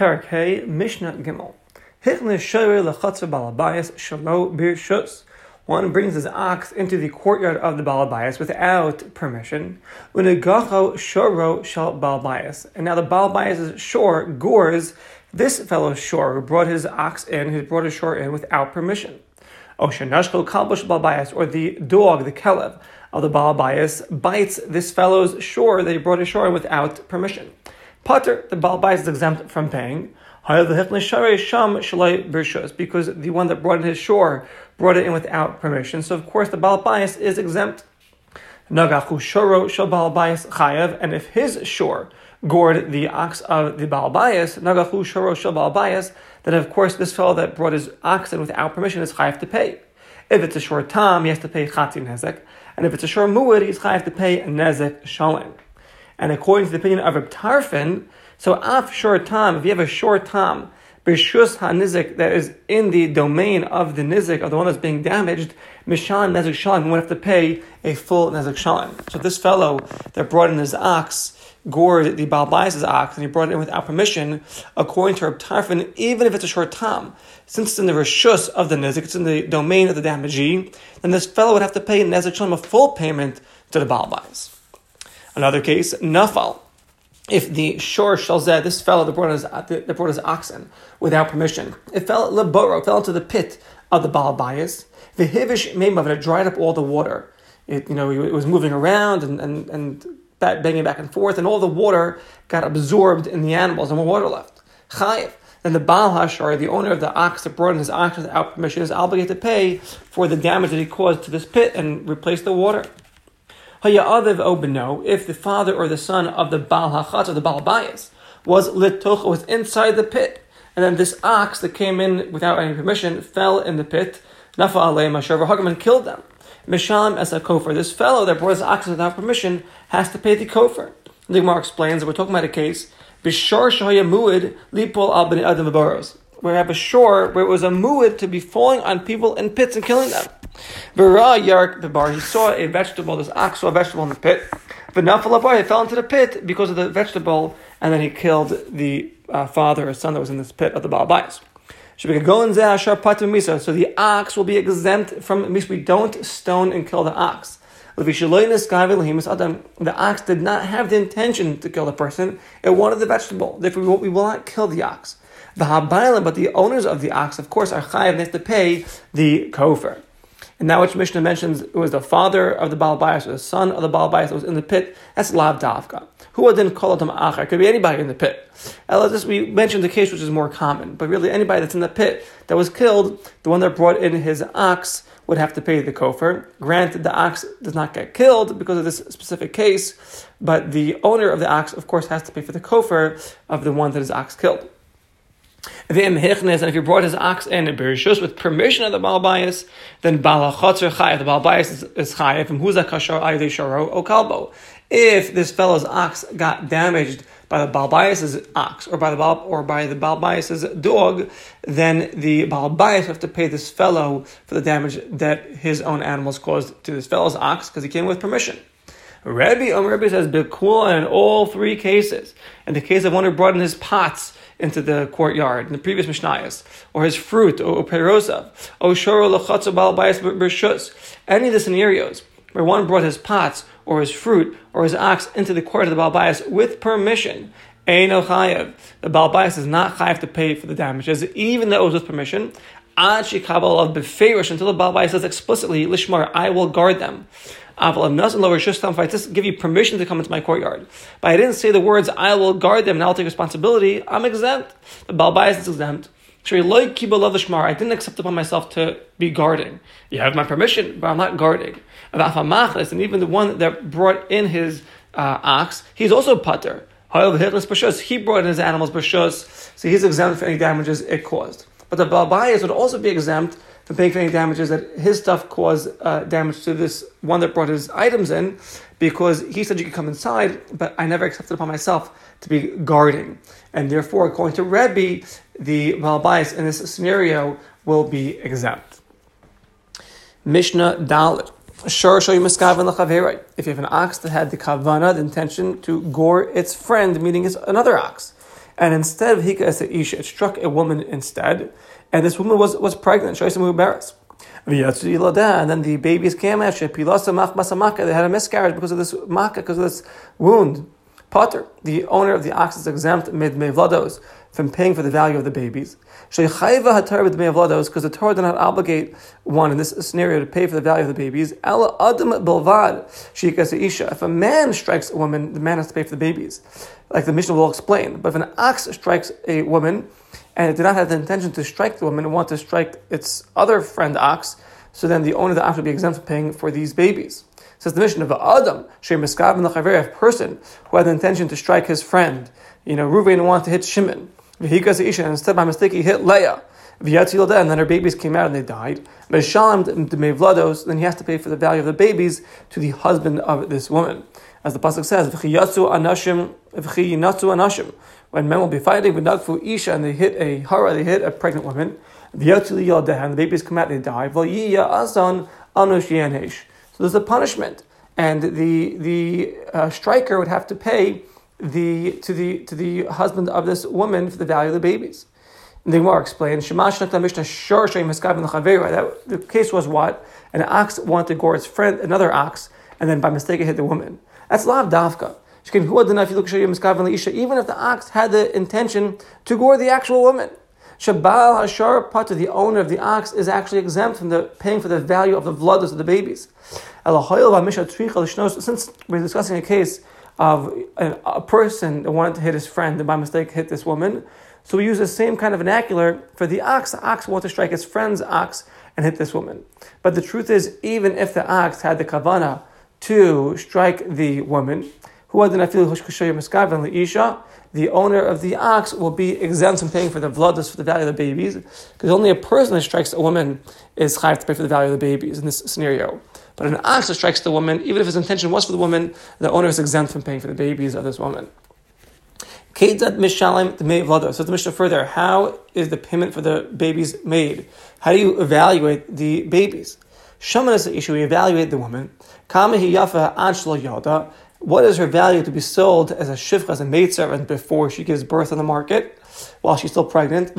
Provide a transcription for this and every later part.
Perak Hey, Mishnah Gimel. Hichne Shoyer Lechatzer Balabayas Shalo Birshus. One brings his ox into the courtyard of the Balabayas without permission. Unegacho Shoro Shal Balabayas. And now the Balabayas' shore gores this fellow's shore who brought his ox in, who brought his shore in without permission. Oshanashko Kalbush Balabayas, or the dog, the Kelev of the Balabayas, bites this fellow's shore that he brought ashore without permission. Potter, the Baal is exempt from paying. Because the one that brought in his shore brought it in without permission. So, of course, the Baal is exempt. Nagahu Shoro Shobalbias Chayev, and if his shore gored the ox of the Baal then of course this fellow that brought his ox in without permission is chayav to pay. If it's a short tam, he has to pay chatzin nezek, and if it's a short muad, he's chayav to pay nezek shalom. And according to the opinion of Reb Tarfon, so af short time, if you have a short time, b'shus hanizik that is in the domain of the nizik of the one that's being damaged, mishalim nezik shalom, would have to pay a full nezik shalom. So this fellow that brought in his ox gored the Balbais' ox and he brought it in without permission, according to Reb Tarfon, even if it's a short time, since it's in the reshus of the nizik, it's in the domain of the damagee, then this fellow would have to pay nezik shalom a full payment to the Balbais. Another case, nafal. If the shor shalzeh, this fellow that brought his that brought his oxen without permission, it fell leboro, fell into the pit of the Baal bias. The hivish memav, it dried up all the water. It you know it was moving around and and and banging back and forth, and all the water got absorbed in the animals, and no water left. Chayiv. Then the Baal Hashar, the owner of the ox that brought in his ox without permission, is obligated to pay for the damage that he caused to this pit and replace the water. If the father or the son of the Baal Hachatz or the Baal Bias was litoch, was inside the pit, and then this ox that came in without any permission fell in the pit, Nafa Alei Mashav and killed them. Mishalim as a kofer. This fellow that brought his ox without permission has to pay the kofer. The Gemara explains that we're talking about a case Bishar Shahaya Muid Lipol Al Bani Adam where we have a shore where it was a muid to be falling on people in pits and killing them. Yark bar. He saw a vegetable. This ox saw a vegetable in the pit. V'nafal He fell into the pit because of the vegetable, and then he killed the uh, father or son that was in this pit of the Baalbayas. So the ox will be exempt from misa. We don't stone and kill the ox. The ox did not have the intention to kill the person; it wanted the vegetable. Therefore, we will not kill the ox. But the owners of the ox, of course, are chayav. They have to pay the kofer. And that which Mishnah mentions it was the father of the Baal Bias or the son of the Baal Bias that was in the pit. That's Lav Davka. Who didn't call it Achar? Could be anybody in the pit. Just, we mentioned the case which is more common, but really anybody that's in the pit that was killed, the one that brought in his ox would have to pay the kofer. Granted, the ox does not get killed because of this specific case, but the owner of the ox, of course, has to pay for the kofer of the one that his ox killed. And if he brought his ox in a berishus with permission of the Baal Bias, then Balachotzer Chayav, the Baal is, is Chayav, and who's a Kashar Ayde Sharo O Kalbo. If this fellow's ox got damaged by the Baal ox or by the Baal, or by the Baal dog, then the Baal have to pay this fellow for the damage that his own animals caused to this fellow's ox because he came with permission. Rabbi Omer Rabbi says Bekula in all three cases. In the case of one who brought in his pots into the courtyard in the previous Mishnayos, or his fruit, or, perosa, or shoro lachatza balbayis b'rshus. Any of the scenarios where one brought his pots or his fruit or his ox into the court of the balbayis with permission, Eino chayev. The balbayis is not chayev to pay for the damages, even though it was with permission. Ad shikabal of until the balbayis says explicitly, Lishmar, I will guard them. If I give you permission to come into my courtyard, but I didn't say the words, I will guard them and I'll take responsibility, I'm exempt. The Balbais is exempt. I didn't accept upon myself to be guarding. You have my permission, but I'm not guarding. And even the one that brought in his uh, ox, he's also a putter. He brought in his animals so he's exempt for any damages it caused. But the Balbayas would also be exempt from paying for any damages that his stuff caused uh, damage to this one that brought his items in because he said you could come inside, but I never accepted upon myself to be guarding. And therefore, according to Rebbe, the Malbais in this scenario will be exempt. Mishnah Dalit. If you have an ox that had the kavana, the intention to gore its friend, meaning it's another ox, and instead of Hika Isha, it struck a woman instead, and this woman was, was pregnant, Shaisa Mubaras. And then the babies came out, they had a miscarriage because of this makkah, because of this wound. Potter, the owner of the ox is exempt mid mevlados from paying for the value of the babies. With mevlados because the Torah did not obligate one in this scenario to pay for the value of the babies. Ela adam bilvad isha. If a man strikes a woman, the man has to pay for the babies, like the Mishnah will explain. But if an ox strikes a woman and it did not have the intention to strike the woman and want to strike its other friend ox, so then the owner of the ox would be exempt from paying for these babies. Says the Mishnah of Adam, shemiskav and the a person who had the intention to strike his friend. You know, Reuven wanted to hit Shimon. And instead, by mistake, he hit Leah. And then her babies came out and they died. Then he has to pay for the value of the babies to the husband of this woman. As the Pasuk says, when men will be fighting with Nagfu Isha and they hit a hara, they hit a pregnant woman, and the babies come out and they die So there's a punishment, and the the uh, striker would have to pay the to the to the husband of this woman for the value of the babies. And the Gemara explains, that the case was what? An ox wanted to gore its friend, another ox, and then by mistake it hit the woman. That's lav davka. Even if the ox had the intention to gore the actual woman. Shabal Hashar Pata, the owner of the ox, is actually exempt from the paying for the value of the blood of the babies. Since we're discussing a case of a, person that wanted to hit his friend and by mistake hit this woman, so we use the same kind of vernacular for the ox. The ox wanted to strike his friend's ox and hit this woman. But the truth is, even if the ox had the kavana to strike the woman, who had the isha, the owner of the ox will be exempt from paying for the vlodas for the value of the babies, because only a person that strikes a woman is chayav to pay for the value of the babies in this scenario. But an ox that strikes the woman, even if his intention was for the woman, the owner is exempt from paying for the babies of this woman. So the Mishnah further, how is the payment for the babies made? How do you evaluate the babies? Shaman is the issue. We evaluate the woman. What is her value to be sold as a shivcha, as a maidservant before she gives birth on the market while she's still pregnant?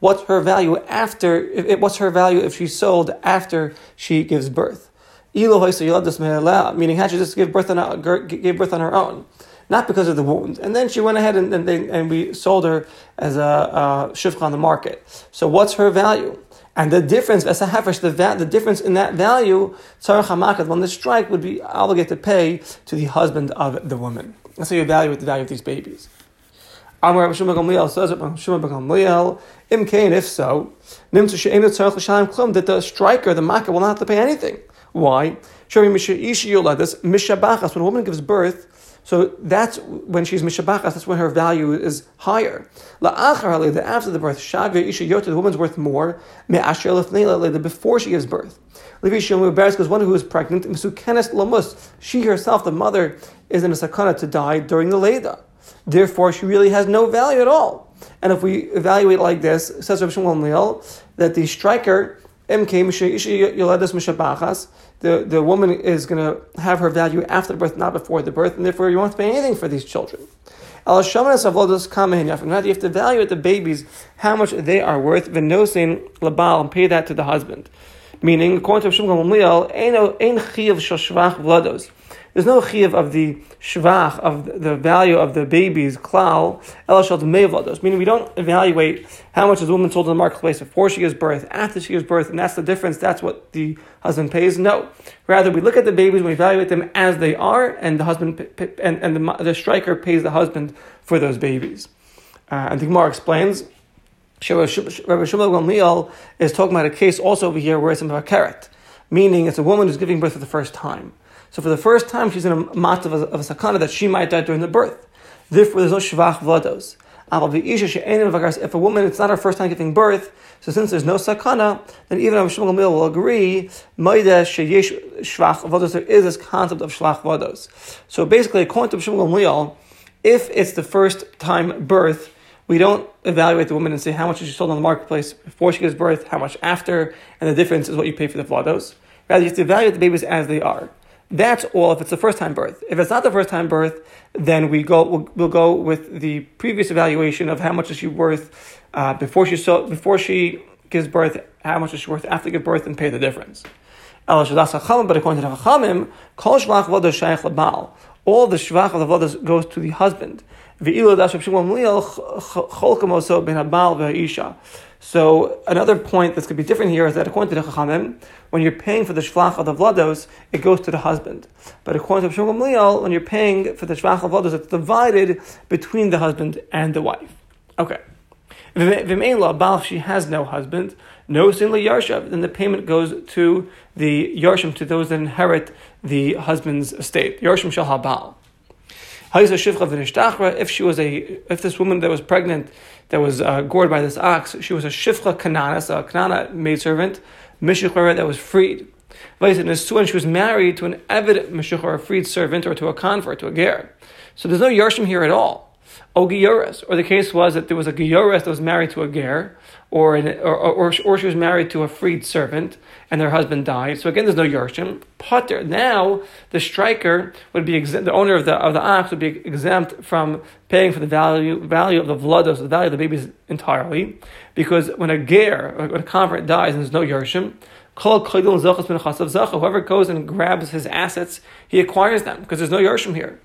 What's her value after? What's her value if she's sold after she gives birth? Meaning, had she just give birth on gave birth on her own, not because of the wound, and then she went ahead and and, they, and we sold her as a, a on the market. So, what's her value? And the difference, as a hefresh, the, the difference in that value, when the strike would be obligated to pay to the husband of the woman. That's how you evaluate the value of these babies. Amar Rabbi Gamliel says it, Gamliel, Im Kain, if so, that the striker, the makkah, will not have to pay anything. Why? Shemi Mishaish Yoladis Mishabachas. When a woman gives birth, so that's when she's mishabachas, that's when her value is higher. La'achar after the birth, shagve isha yota, the woman's worth more, me'asher lefnei before she gives birth. Levi Shemu Beres, because one who is pregnant, misukenes lamus, she herself, the mother, is in a sakana to die during the leda. Therefore, she really has no value at all. And if we evaluate like this, says Rav Shmuel that the striker MK, the, the woman is going to have her value after the birth, not before the birth, and therefore you won't pay anything for these children. Now you have to evaluate the babies, how much they are worth, venosin labal, and pay that to the husband. Meaning, according to Shimon Gamliel, ein chiv shoshvach vlados. There's no chiv of the shvach, of the value of the baby's klal, elashal mevlados. Meaning we don't evaluate how much is a woman sold in the marketplace before she gives birth, after she gives birth, and that's the difference, that's what the husband pays. No. Rather, we look at the babies we evaluate them as they are, and the husband, and, and the, the striker pays the husband for those babies. Uh, and the Gemara explains, Rabbi Shmuel Gamliel is talking about a case also over here where it's a carrot, meaning it's a woman who's giving birth for the first time. So for the first time, she's in a mat of a, of a sakana that she might die during the birth. Therefore, there's no shvach vlados. If a woman, it's not her first time giving birth, so since there's no sakana, then even Rav Shmuel will agree, there is this concept of shvach vados. So basically, according to Shmuel if it's the first time birth, we don't evaluate the woman and say how much is she sold on the marketplace before she gives birth, how much after, and the difference is what you pay for the vlados. Rather, you have to evaluate the babies as they are. That's all if it's the first time birth. If it's not the first time birth, then we go we'll, we'll go with the previous evaluation of how much is she worth uh, before she so before she gives birth, how much is she worth after give birth, and pay the difference. But according to the Chachamim. All the shvach of the vodah goes to the husband. So another point that's going to be different here is that according to the Chachamim, when you're paying for the shvach of the vlados, it goes to the husband. But according to Shmuel Gamliel, when you're paying for the shvach of vlados, it's divided between the husband and the wife. Okay. If she has no husband, no sinly yarshav, then the payment goes to the yarshim, to those that inherit the husband's estate. Yarshim shall habal. If she was a, if this woman that was pregnant, that was uh, gored by this ox, she was a shifcha kanana, a kanana maidservant, mishuchara that was freed. And she was married to an evid mishuchar, freed servant, or to a convert, to a ger. So there's no yarshim here at all. O Gioris, or the case was that there was a Gioris that was married to a Ger, or, an, or, or, or, she was married to a freed servant, and their husband died. So again, there's no Yershim. Potter. Now, the striker would be exempt, the owner of the, of the ox would be exempt from paying for the value, value of the vlados, the value of the babies entirely, because when a Ger, when a convert dies and there's no Yershim, Whoever goes and grabs his assets, he acquires them because there's no Yershim here.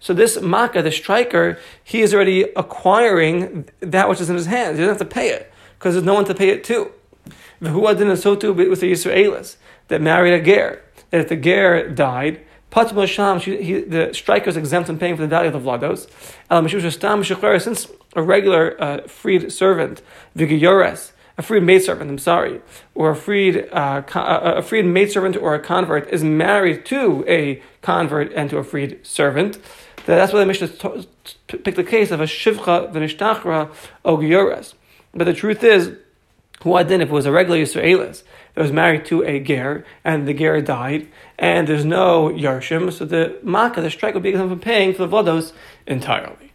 So this Makkah, the striker, he is already acquiring that which is in his hands. He doesn't have to pay it because there's no one to pay it to. so too with the Yisraelis that married a ger. That if the ger died, the striker is exempt from paying for the value of the vlados. Since a regular uh, freed servant, vigiyores, a freed maidservant, I'm sorry, or a freed, uh, a freed maidservant or a convert is married to a convert and to a freed servant, that's why the Mishnah picked the case of a shivcha v'nishtachra ogiyores. But the truth is, then if it was a regular Yisraelis that was married to a ger and the ger died and there's no yarshim, so the makkah, the strike would be exempt from paying for the vlados entirely.